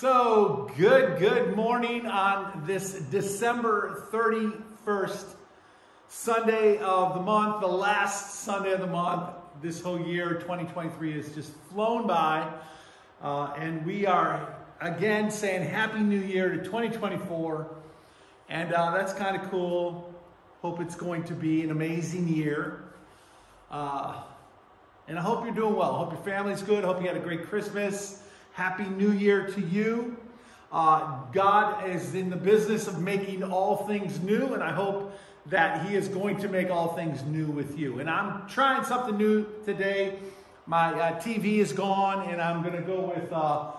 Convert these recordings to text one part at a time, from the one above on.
So, good, good morning on this December 31st, Sunday of the month, the last Sunday of the month. This whole year, 2023, has just flown by. Uh, and we are again saying Happy New Year to 2024. And uh, that's kind of cool. Hope it's going to be an amazing year. Uh, and I hope you're doing well. Hope your family's good. Hope you had a great Christmas. Happy New Year to you. Uh, God is in the business of making all things new, and I hope that He is going to make all things new with you. And I'm trying something new today. My uh, TV is gone, and I'm going to go with uh,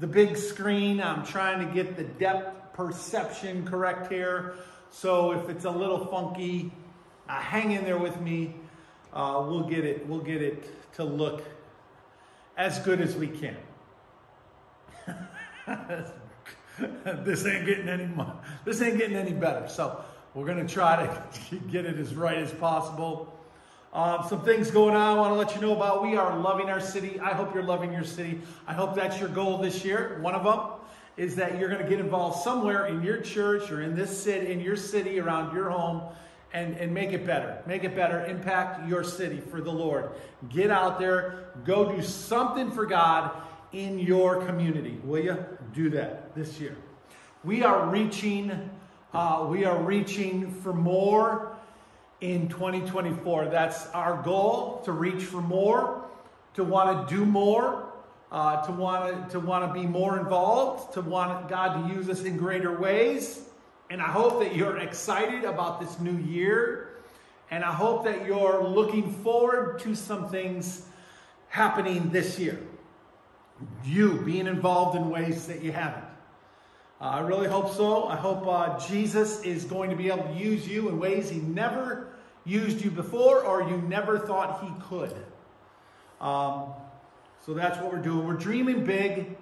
the big screen. I'm trying to get the depth perception correct here. So if it's a little funky, uh, hang in there with me. Uh, we'll get it. We'll get it to look as good as we can. this ain't getting any this ain't getting any better. So we're gonna try to get it as right as possible. Um, some things going on I want to let you know about. We are loving our city. I hope you're loving your city. I hope that's your goal this year. One of them is that you're going to get involved somewhere in your church or in this city, in your city, around your home, and, and make it better. Make it better. Impact your city for the Lord. Get out there. Go do something for God in your community. Will you do that this year? We are reaching. Uh, we are reaching for more in 2024. That's our goal to reach for more, to want to do more, uh, to want to to want to be more involved, to want God to use us in greater ways. And I hope that you're excited about this new year. And I hope that you're looking forward to some things happening this year you being involved in ways that you haven't. Uh, I really hope so. I hope uh, Jesus is going to be able to use you in ways he never used you before or you never thought he could. Um, so that's what we're doing. We're dreaming big.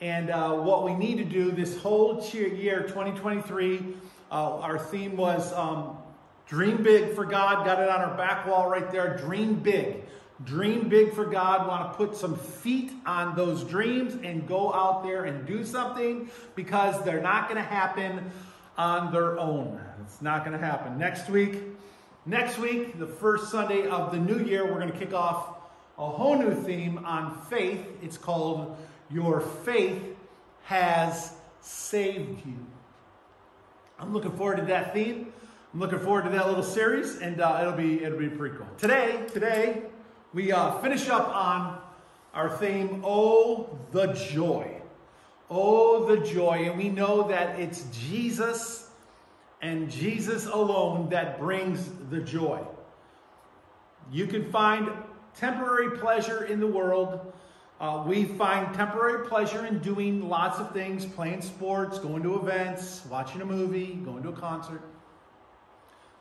And uh, what we need to do this whole year, 2023, uh, our theme was um, Dream Big for God. Got it on our back wall right there. Dream Big. Dream big for God, want to put some feet on those dreams and go out there and do something because they're not going to happen on their own. It's not going to happen. Next week, next week, the first Sunday of the new year, we're going to kick off a whole new theme on faith. It's called Your Faith Has Saved You. I'm looking forward to that theme. I'm looking forward to that little series, and uh, it'll be it'll be pretty cool. Today, today we uh, finish up on our theme, Oh, the Joy. Oh, the joy. And we know that it's Jesus and Jesus alone that brings the joy. You can find temporary pleasure in the world. Uh, we find temporary pleasure in doing lots of things playing sports, going to events, watching a movie, going to a concert.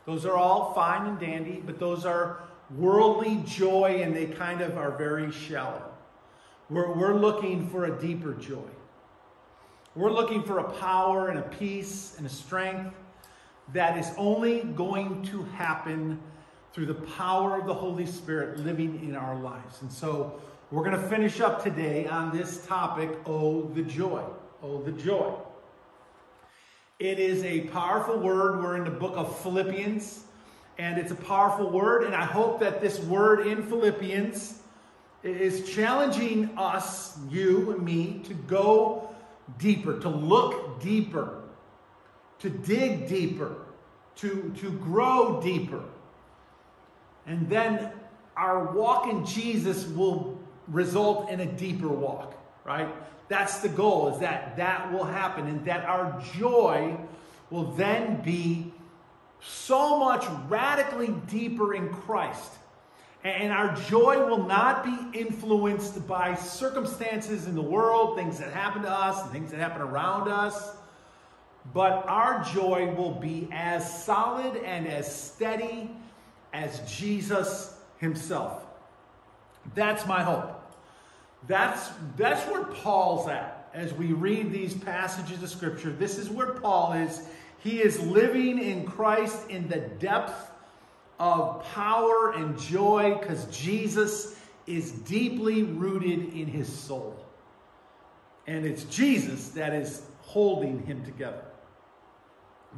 Those are all fine and dandy, but those are worldly joy and they kind of are very shallow. We're, we're looking for a deeper joy. We're looking for a power and a peace and a strength that is only going to happen through the power of the Holy Spirit living in our lives. And so we're going to finish up today on this topic, Oh, the joy. Oh, the joy. It is a powerful word. We're in the book of Philippians and it's a powerful word. And I hope that this word in Philippians is challenging us, you and me, to go deeper, to look deeper, to dig deeper, to, to grow deeper. And then our walk in Jesus will result in a deeper walk, right? That's the goal, is that that will happen and that our joy will then be so much radically deeper in Christ. And our joy will not be influenced by circumstances in the world, things that happen to us, and things that happen around us. But our joy will be as solid and as steady as Jesus himself. That's my hope. That's, that's where Paul's at as we read these passages of Scripture. This is where Paul is he is living in Christ in the depth of power and joy because Jesus is deeply rooted in his soul. and it's Jesus that is holding him together.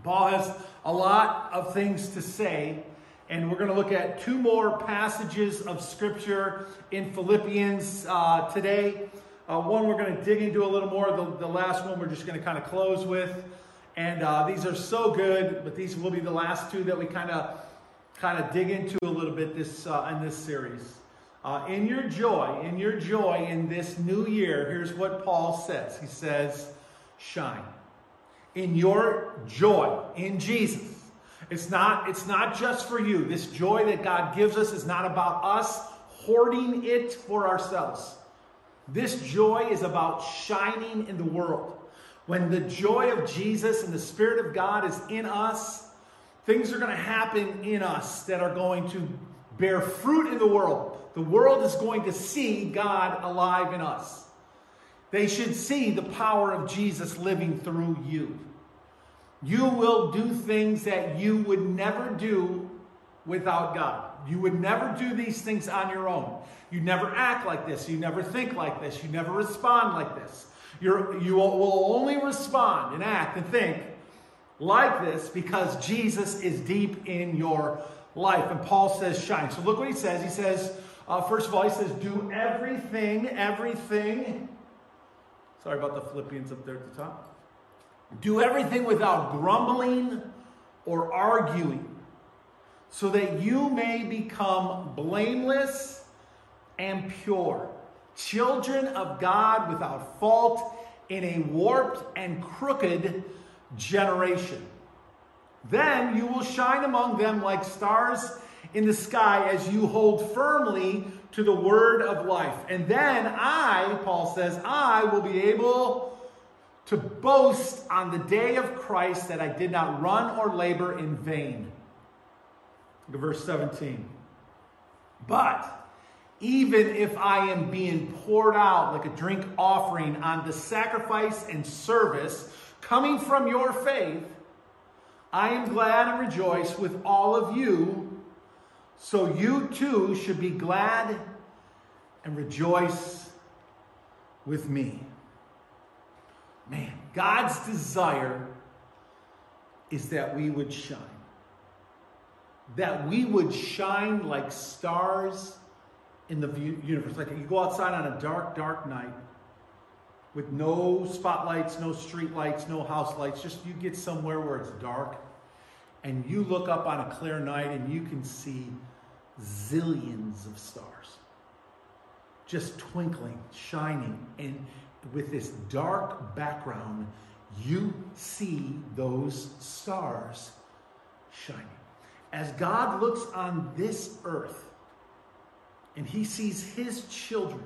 Paul has a lot of things to say, and we're going to look at two more passages of Scripture in Philippians uh, today. Uh, one we're going to dig into a little more. The, the last one we're just going to kind of close with. And uh, these are so good, but these will be the last two that we kind of kind of dig into a little bit this uh, in this series. Uh, in your joy, in your joy in this new year, here's what Paul says. He says, "Shine." In your joy in Jesus. It's not, it's not just for you. This joy that God gives us is not about us hoarding it for ourselves. This joy is about shining in the world. When the joy of Jesus and the Spirit of God is in us, things are going to happen in us that are going to bear fruit in the world. The world is going to see God alive in us. They should see the power of Jesus living through you. You will do things that you would never do without God. You would never do these things on your own. You never act like this. You never think like this. You never respond like this. You're, you will only respond and act and think like this because Jesus is deep in your life. And Paul says, shine. So look what he says. He says, uh, first of all, he says, do everything, everything. Sorry about the Philippians up there at the top. Do everything without grumbling or arguing, so that you may become blameless and pure children of God without fault in a warped and crooked generation. Then you will shine among them like stars in the sky as you hold firmly to the word of life. And then I, Paul says, I will be able to boast on the day of Christ that I did not run or labor in vain. Look at verse 17. But even if I am being poured out like a drink offering on the sacrifice and service coming from your faith, I am glad and rejoice with all of you. So you too should be glad and rejoice with me. Man, God's desire is that we would shine. That we would shine like stars in the universe. Like you go outside on a dark, dark night with no spotlights, no street lights, no house lights, just you get somewhere where it's dark and you look up on a clear night and you can see zillions of stars just twinkling, shining, and with this dark background, you see those stars shining. As God looks on this earth, and he sees his children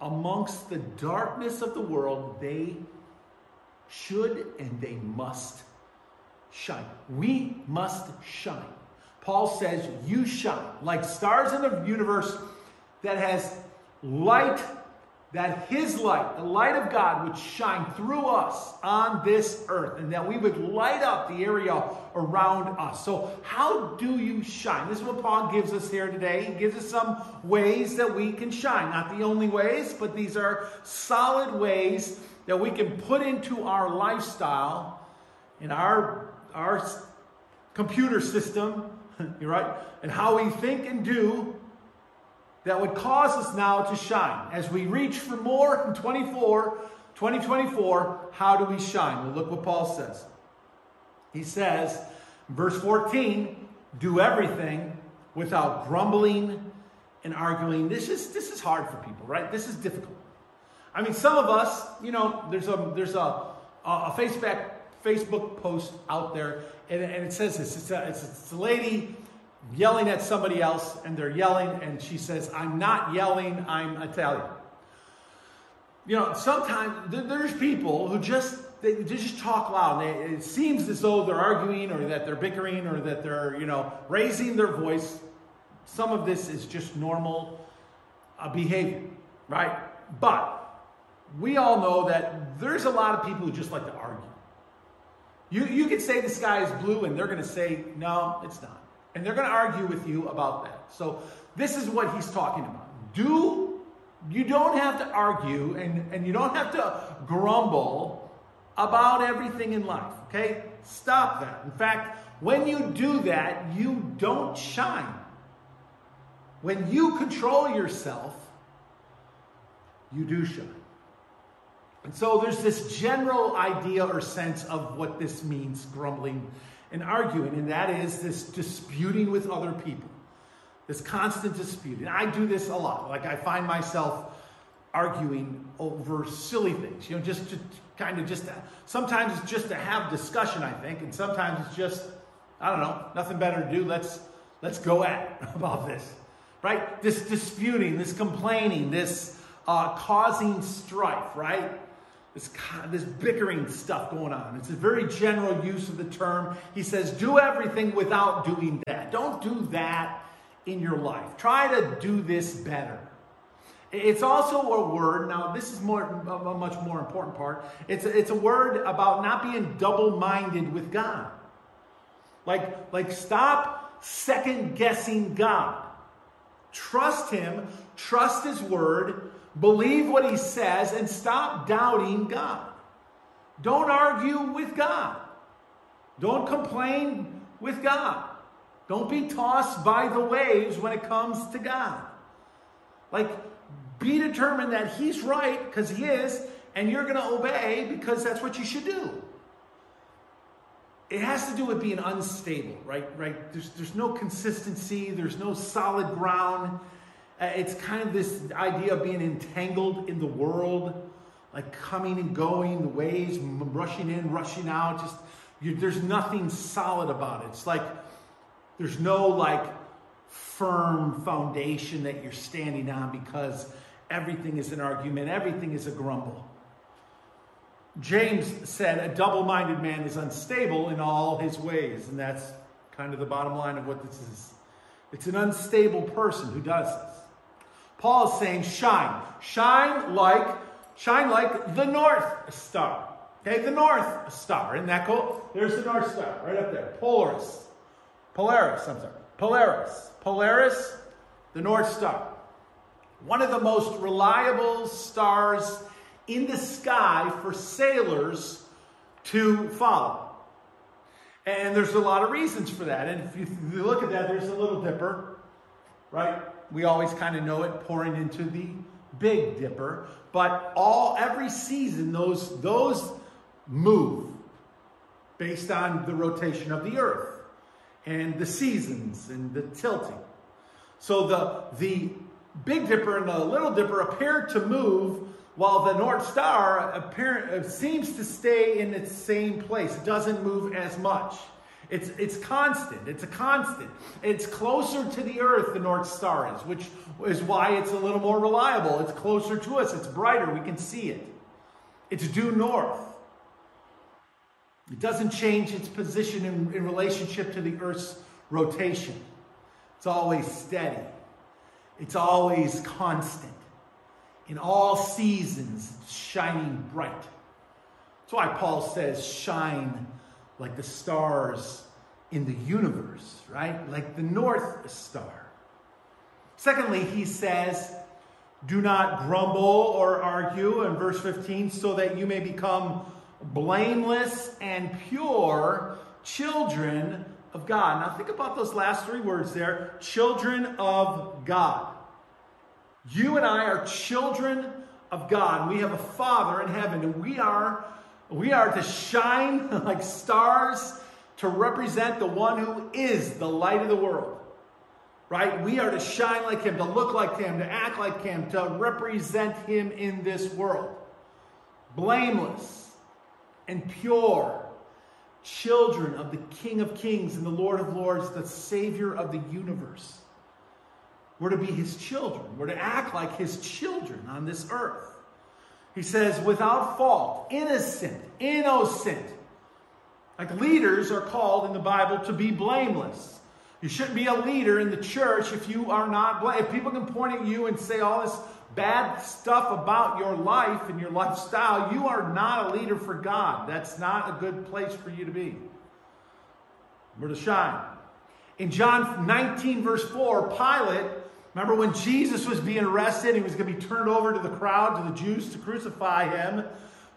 amongst the darkness of the world, they should and they must shine. We must shine. Paul says, You shine like stars in the universe that has light that His light, the light of God, would shine through us on this earth and that we would light up the area around us. So, how do you shine? This is what Paul gives us here today. He gives us some ways that we can shine. Not the only ways, but these are solid ways that we can put into our lifestyle, in our, our computer system, you're right? And how we think and do that would cause us now to shine. As we reach for more in 24, 2024, how do we shine? Well, look what Paul says. He says, verse 14, do everything without grumbling and arguing. This is this is hard for people, right? This is difficult. I mean, some of us, you know, there's a there's a a Facebook Facebook post out there, and, and it says this. It's a, it's, it's a lady yelling at somebody else and they're yelling and she says i'm not yelling i'm italian. You know sometimes there's people who just they just talk loud they, it seems as though they're arguing or that they're bickering or that they're you know raising their voice. Some of this is just normal uh, behavior right? But we all know that there's a lot of people who just like to argue. You, you could say the sky is blue and they're going to say no it's not and they're going to argue with you about that. So, this is what he's talking about. Do You don't have to argue and, and you don't have to grumble about everything in life, okay? Stop that. In fact, when you do that, you don't shine. When you control yourself, you do shine. And so there's this general idea or sense of what this means, grumbling and arguing, and that is this disputing with other people, this constant disputing. I do this a lot. Like I find myself arguing over silly things, you know, just to kind of just, to, sometimes it's just to have discussion, I think, and sometimes it's just, I don't know, nothing better to do. Let's, let's go at about this, right? This disputing, this complaining, this uh, causing strife, right? This, this bickering stuff going on. It's a very general use of the term. He says, do everything without doing that. Don't do that in your life. Try to do this better. It's also a word, now this is more a much more important part. It's a, it's a word about not being double-minded with God. Like, like stop second guessing God. Trust Him, trust His word, Believe what he says and stop doubting God. Don't argue with God. Don't complain with God. Don't be tossed by the waves when it comes to God. Like, be determined that He's right because He is, and you're going to obey because that's what you should do. It has to do with being unstable, right? Right? There's, there's no consistency, there's no solid ground. Uh, it's kind of this idea of being entangled in the world, like coming and going, the waves, rushing in, rushing out. Just you, there's nothing solid about it. It's like there's no like firm foundation that you're standing on because everything is an argument, everything is a grumble. James said, A double minded man is unstable in all his ways. And that's kind of the bottom line of what this is. It's an unstable person who does this. Paul is saying shine. Shine like, shine like the North Star. Okay, the North Star. Isn't that cool? There's the North Star right up there. Polaris. Polaris, I'm sorry. Polaris. Polaris, the North Star. One of the most reliable stars in the sky for sailors to follow. And there's a lot of reasons for that. And if you look at that, there's a little dipper, right? We always kind of know it pouring into the Big Dipper. But all every season, those those move based on the rotation of the Earth and the seasons and the tilting. So the the Big Dipper and the Little Dipper appear to move while the North Star appear, uh, seems to stay in its same place. It doesn't move as much. It's, it's constant. It's a constant. It's closer to the earth, the North Star is, which is why it's a little more reliable. It's closer to us. It's brighter. We can see it. It's due north. It doesn't change its position in, in relationship to the earth's rotation. It's always steady. It's always constant. In all seasons, shining bright. That's why Paul says, shine like the stars in the universe, right? Like the North Star. Secondly, he says, do not grumble or argue in verse 15, so that you may become blameless and pure children of God. Now, think about those last three words there children of God. You and I are children of God. We have a Father in heaven, and we are we are to shine like stars to represent the one who is the light of the world. Right? We are to shine like him, to look like him, to act like him, to represent him in this world. Blameless and pure, children of the King of Kings and the Lord of Lords, the Savior of the universe. We're to be his children. We're to act like his children on this earth. He says, without fault, innocent, innocent. Like leaders are called in the Bible to be blameless. You shouldn't be a leader in the church if you are not blameless. If people can point at you and say all this bad stuff about your life and your lifestyle, you are not a leader for God. That's not a good place for you to be. We're to shine. In John 19, verse 4, Pilate Remember when Jesus was being arrested, he was going to be turned over to the crowd, to the Jews to crucify him.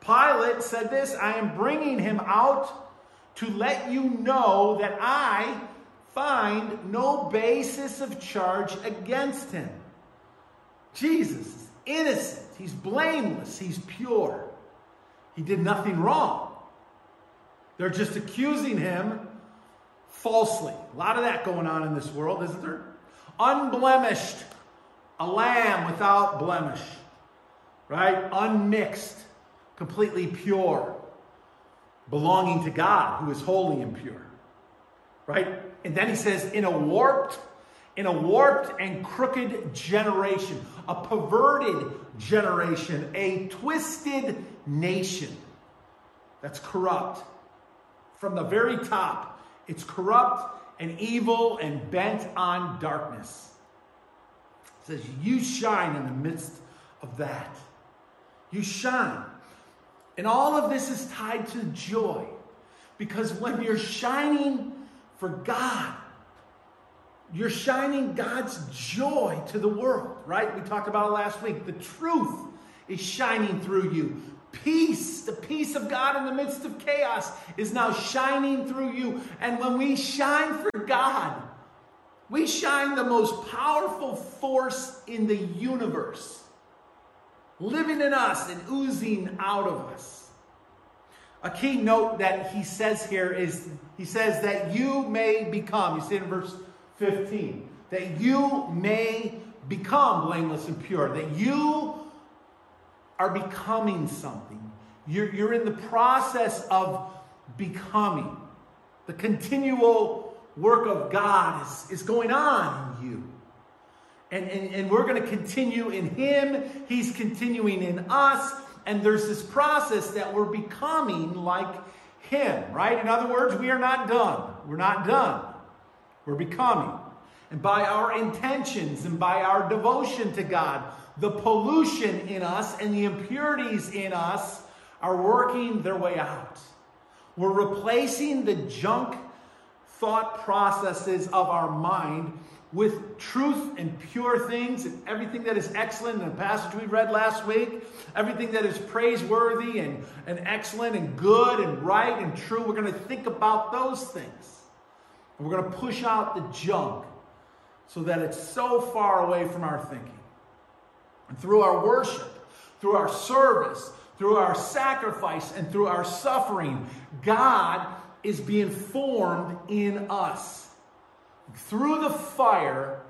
Pilate said this I am bringing him out to let you know that I find no basis of charge against him. Jesus is innocent, he's blameless, he's pure. He did nothing wrong. They're just accusing him falsely. A lot of that going on in this world, isn't there? Unblemished, a lamb without blemish, right? Unmixed, completely pure, belonging to God who is holy and pure, right? And then he says, in a warped, in a warped and crooked generation, a perverted generation, a twisted nation that's corrupt. From the very top, it's corrupt and evil and bent on darkness. It says, You shine in the midst of that. You shine. And all of this is tied to joy. Because when you're shining for God, you're shining God's joy to the world, right? We talked about last week. The truth is shining through you. Peace, the peace of God in the midst of chaos, is now shining through you. And when we shine for God, we shine the most powerful force in the universe, living in us and oozing out of us. A key note that he says here is he says that you may become, you see in verse 15, that you may become blameless and pure, that you are becoming something. You're, you're in the process of becoming. The continual work of God is, is going on in you. And, and, and we're going to continue in Him, He's continuing in us. And there's this process that we're becoming like Him, right? In other words, we are not done. We're not done. We're becoming. And by our intentions and by our devotion to God, the pollution in us and the impurities in us are working their way out. We're replacing the junk thought processes of our mind with truth and pure things and everything that is excellent in the passage we read last week, everything that is praiseworthy and, and excellent and good and right and true. We're going to think about those things. And we're going to push out the junk so that it's so far away from our thinking. Through our worship, through our service, through our sacrifice, and through our suffering, God is being formed in us. Through the fire,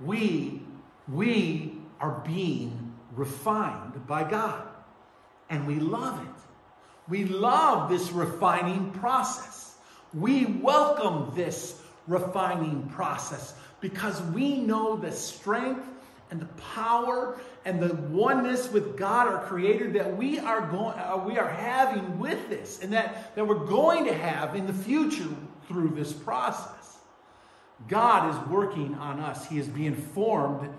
we, we are being refined by God. And we love it. We love this refining process. We welcome this refining process because we know the strength and the power and the oneness with God, our Creator, that we are going, uh, we are having with this, and that, that we're going to have in the future through this process. God is working on us. He is being formed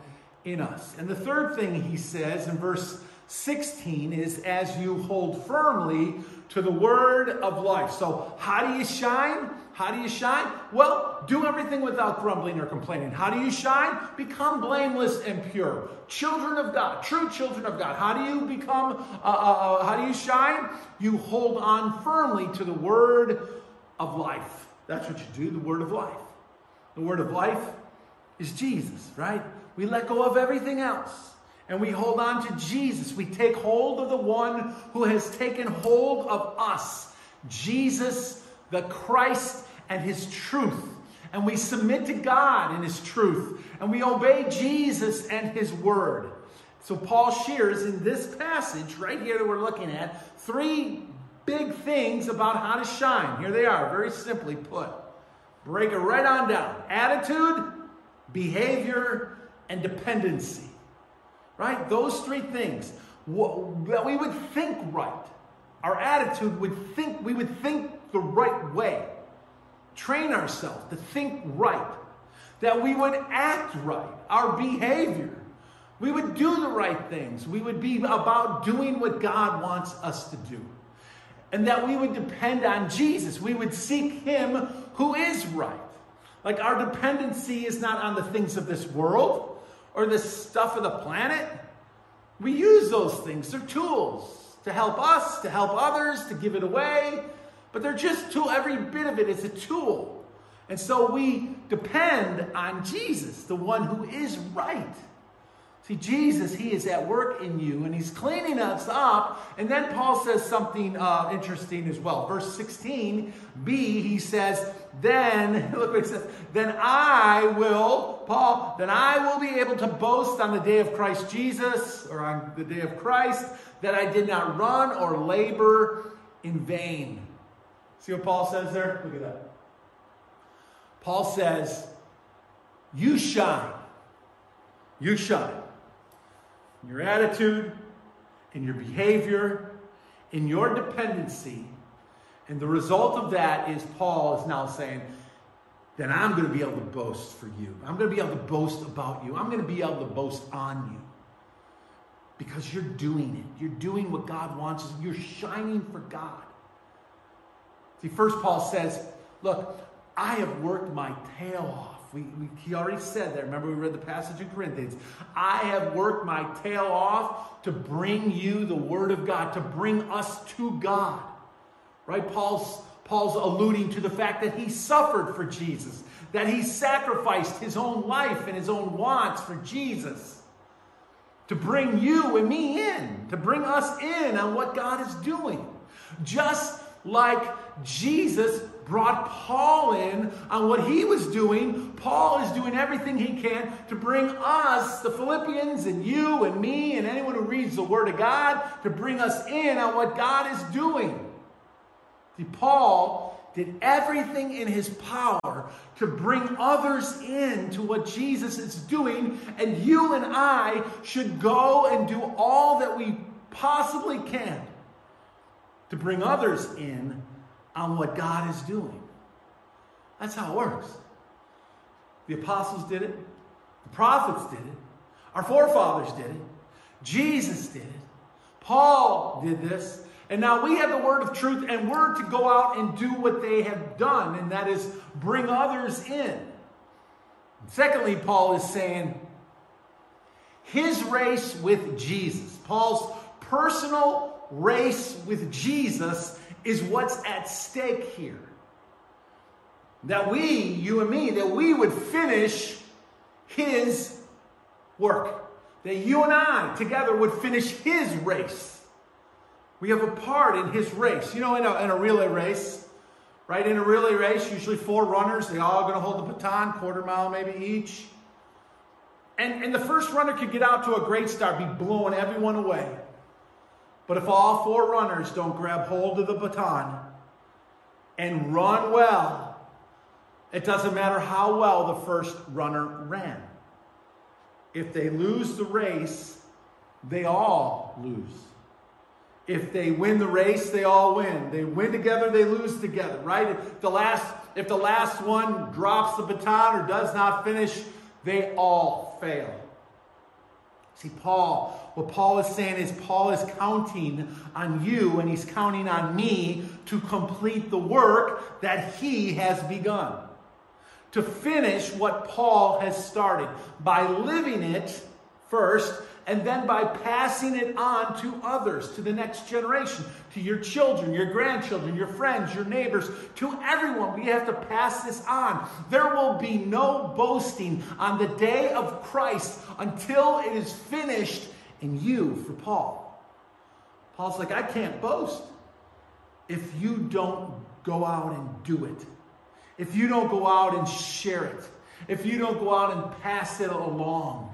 in us. And the third thing he says in verse 16 is as you hold firmly to the word of life. So, how do you shine? How do you shine? Well, do everything without grumbling or complaining. How do you shine? Become blameless and pure. Children of God, true children of God. How do you become, uh, uh, uh, how do you shine? You hold on firmly to the word of life. That's what you do, the word of life. The word of life is Jesus, right? We let go of everything else and we hold on to Jesus. We take hold of the one who has taken hold of us, Jesus the Christ and his truth. And we submit to God in his truth. And we obey Jesus and his word. So Paul shares in this passage right here that we're looking at three big things about how to shine. Here they are, very simply put. Break it right on down. Attitude, behavior, and dependency. Right? Those three things. That we would think right. Our attitude would think, we would think the right way. Train ourselves to think right. That we would act right. Our behavior. We would do the right things. We would be about doing what God wants us to do. And that we would depend on Jesus. We would seek Him who is right. Like our dependency is not on the things of this world. or the stuff of the planet. We use those things. They're tools to help us, to help others, to give it away. But they're just tool. Every bit of it is a tool. And so we depend on Jesus, the one who is right. See, Jesus, He is at work in you and He's cleaning us up. And then Paul says something uh, interesting as well. Verse 16b, he says, Then, look what it says, then I will, Paul, then I will be able to boast on the day of Christ Jesus, or on the day of Christ, that I did not run or labor in vain. See what Paul says there? Look at that. Paul says, You shine. You shine. In your attitude, in your behavior, in your dependency. And the result of that is Paul is now saying, then I'm going to be able to boast for you. I'm going to be able to boast about you. I'm going to be able to boast on you. Because you're doing it. You're doing what God wants. You're shining for God. See, first Paul says, look, I have worked my tail off. We, we, he already said that. Remember, we read the passage in Corinthians. I have worked my tail off to bring you the Word of God, to bring us to God. Right? Paul's, Paul's alluding to the fact that he suffered for Jesus, that he sacrificed his own life and his own wants for Jesus to bring you and me in, to bring us in on what God is doing. Just like Jesus brought Paul in on what he was doing. Paul is doing everything he can to bring us, the Philippians, and you and me, and anyone who reads the Word of God, to bring us in on what God is doing. See, Paul did everything in his power to bring others in to what Jesus is doing, and you and I should go and do all that we possibly can to bring others in on what God is doing. That's how it works. The apostles did it, the prophets did it, our forefathers did it, Jesus did it, Paul did this. And now we have the word of truth, and we're to go out and do what they have done, and that is bring others in. Secondly, Paul is saying his race with Jesus, Paul's personal race with Jesus is what's at stake here. That we, you and me, that we would finish his work. That you and I together would finish his race. We have a part in his race. You know, in a, in a relay race, right? In a relay race, usually four runners, they all going to hold the baton, quarter mile maybe each. And, and the first runner could get out to a great start, be blowing everyone away. But if all four runners don't grab hold of the baton and run well, it doesn't matter how well the first runner ran. If they lose the race, they all lose. If they win the race, they all win. They win together, they lose together, right? If the last, if the last one drops the baton or does not finish, they all fail. See, Paul, what Paul is saying is Paul is counting on you and he's counting on me to complete the work that he has begun. To finish what Paul has started by living it first and then by passing it on to others, to the next generation, to your children, your grandchildren, your friends, your neighbors, to everyone. We have to pass this on. There will be no boasting on the day of Christ until it is finished in you for Paul. Paul's like, I can't boast if you don't go out and do it, if you don't go out and share it, if you don't go out and pass it along.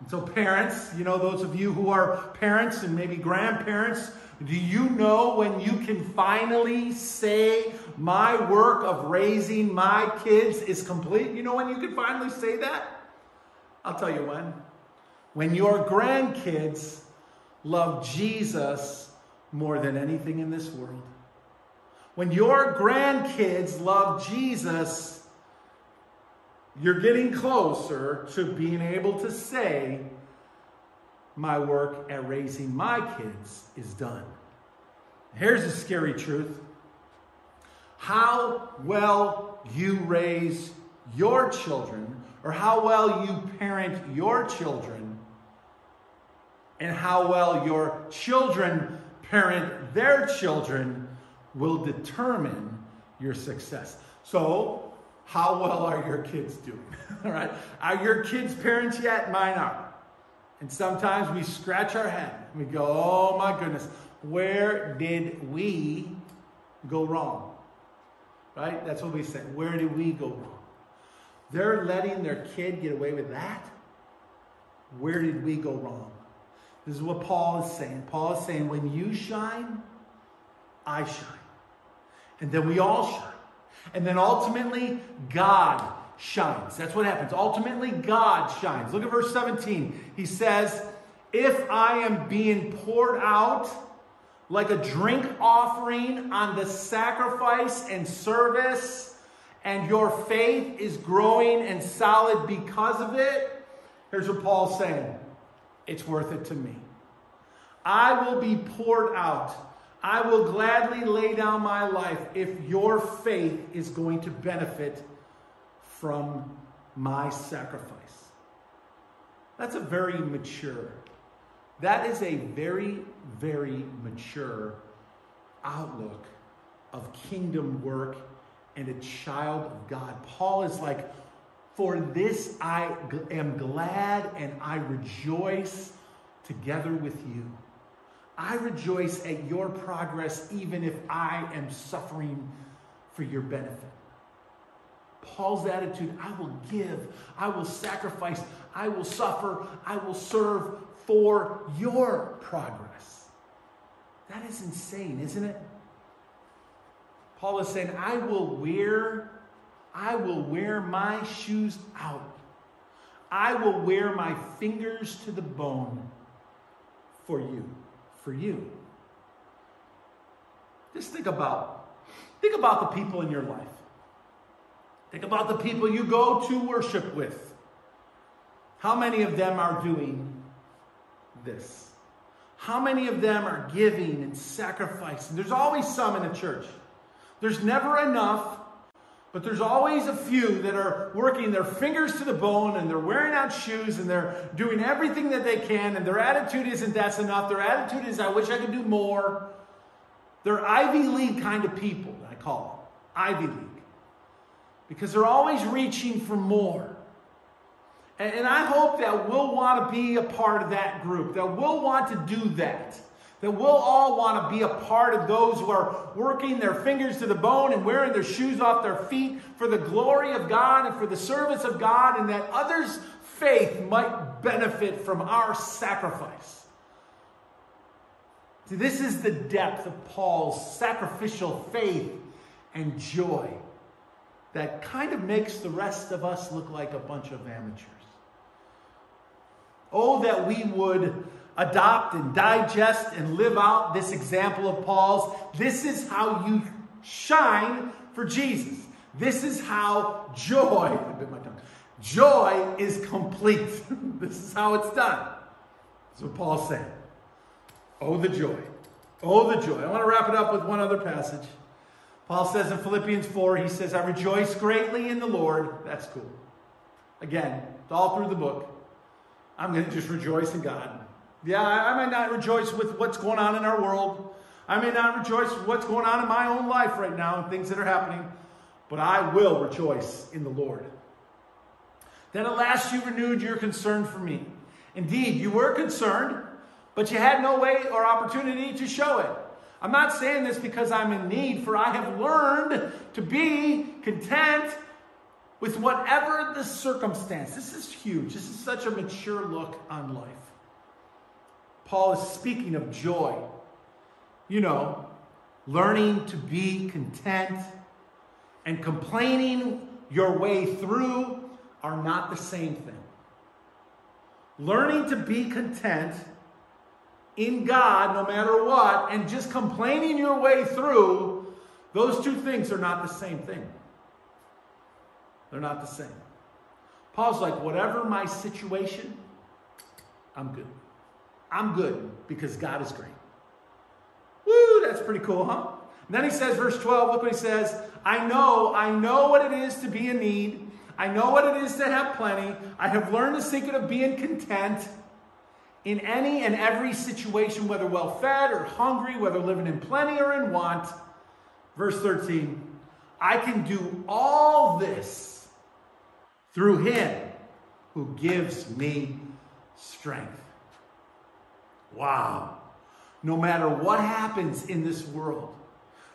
And so, parents, you know, those of you who are parents and maybe grandparents, do you know when you can finally say, My work of raising my kids is complete? You know when you can finally say that? I'll tell you when. When your grandkids love Jesus more than anything in this world. When your grandkids love Jesus you're getting closer to being able to say, My work at raising my kids is done. Here's the scary truth how well you raise your children, or how well you parent your children and how well your children parent their children will determine your success. So, how well are your kids doing? All right. Are your kids' parents yet? Mine are. And sometimes we scratch our head. We go, oh my goodness, where did we go wrong? Right? That's what we say. Where did we go wrong? They're letting their kid get away with that. Where did we go wrong? This is what Paul is saying. Paul is saying, when you shine, I shine. And then we all shine. And then ultimately, God shines. That's what happens. Ultimately, God shines. Look at verse 17. He says, If I am being poured out like a drink offering on the sacrifice and service, and your faith is growing and solid because of it, here's what Paul's saying it's worth it to me. I will be poured out I will gladly lay down my life if your faith is going to benefit from my sacrifice. That's a very mature, that is a very, very mature outlook of kingdom work and a child of God. Paul is like, For this I am glad and I rejoice together with you. I rejoice at your progress, even if I am suffering for your benefit. Paul's attitude I will give, I will sacrifice, I will suffer, I will serve for your progress. That is insane, isn't it? Paul is saying, I will wear, I will wear my shoes out. I will wear my fingers to the bone for you for you. Just think about think about the people in your life. Think about the people you go to worship with. How many of them are doing this? How many of them are giving and sacrificing? There's always some in a church. There's never enough but there's always a few that are working their fingers to the bone and they're wearing out shoes and they're doing everything that they can, and their attitude isn't that's enough. Their attitude is, I wish I could do more. They're Ivy League kind of people, I call them Ivy League. Because they're always reaching for more. And, I hope that we'll want to be a part of that group, that we'll want to do that. That we'll all want to be a part of those who are working their fingers to the bone and wearing their shoes off their feet for the glory of God and for the service of God, and that others' faith might benefit from our sacrifice. See, this is the depth of Paul's sacrificial faith and joy that kind of makes the rest of us look like a bunch of amateurs. Oh, that we would adopt and digest and live out this example of Paul's. This is how you shine for Jesus. This is how joy—bit my tongue. joy is complete. this is how it's done. That's what Paul's saying. Oh, the joy. Oh, the joy. I want to wrap it up with one other passage. Paul says in Philippians 4, he says, I rejoice greatly in the Lord. That's cool. Again, it's all through the book. I'm going to just rejoice in God. Yeah, I, I may not rejoice with what's going on in our world. I may not rejoice with what's going on in my own life right now and things that are happening, but I will rejoice in the Lord. Then at last you renewed your concern for me. Indeed, you were concerned, but you had no way or opportunity to show it. I'm not saying this because I'm in need, for I have learned to be content with whatever the circumstance. This is huge. This is such a mature look on life. Paul is speaking of joy. You know, learning to be content and complaining your way through are not the same thing. Learning to be content in God no matter what and just complaining your way through, those two things are not the same thing. They're not the same. Paul's like, whatever my situation, I'm good. I'm good because God is great. Woo, that's pretty cool, huh? And then he says, verse 12, look what he says. I know, I know what it is to be in need. I know what it is to have plenty. I have learned the secret of being content in any and every situation, whether well fed or hungry, whether living in plenty or in want. Verse 13 I can do all this through him who gives me strength. Wow. No matter what happens in this world,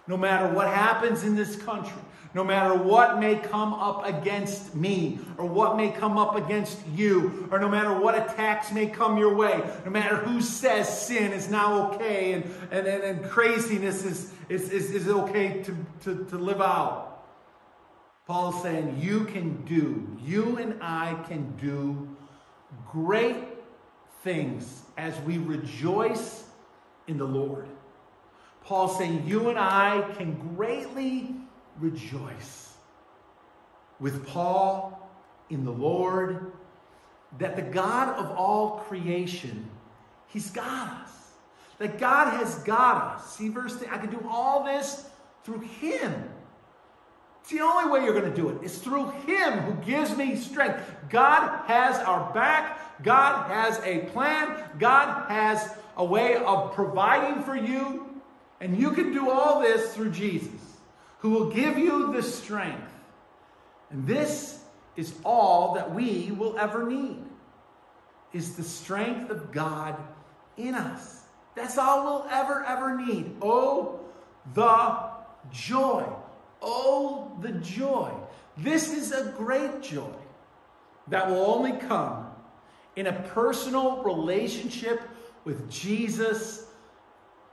no matter what happens in this country, no matter what may come up against me or what may come up against you, or no matter what attacks may come your way, no matter who says sin is now okay and, and, and, and craziness is, is, is, is okay to, to, to live out. Paul's saying you can do, you and I can do great things as we rejoice in the Lord. Paul saying you and I can greatly rejoice with Paul in the Lord that the God of all creation, He's got us. That God has got us. See, verse 10, I can do all this through Him. It's the only way you're going to do it. It's through Him who gives me strength. God has our back. God has a plan. God has a way of providing for you. And you can do all this through Jesus who will give you the strength. And this is all that we will ever need is the strength of God in us. That's all we'll ever, ever need. Oh, the joy. Oh, the joy. This is a great joy that will only come in a personal relationship with Jesus,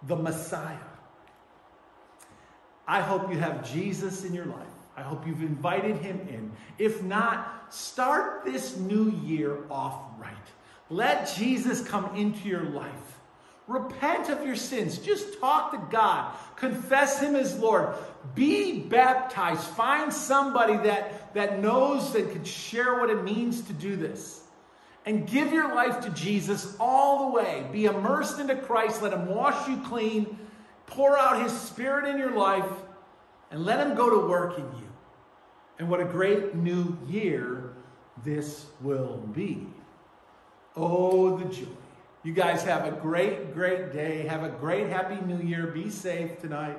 the Messiah. I hope you have Jesus in your life. I hope you've invited him in. If not, start this new year off right. Let Jesus come into your life. Repent of your sins. Just talk to God. Confess him as Lord. Be baptized. Find somebody that, that knows that could share what it means to do this. And give your life to Jesus all the way. Be immersed into Christ. Let him wash you clean pour out his spirit in your life, and let him go to work in you. And what a great new year this will be. Oh, the joy. You guys have a great, great day. Have a great, happy new year. Be safe tonight.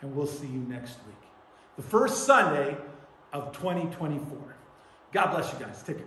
And we'll see you next week. The first Sunday of 2024. God bless you guys. Take care.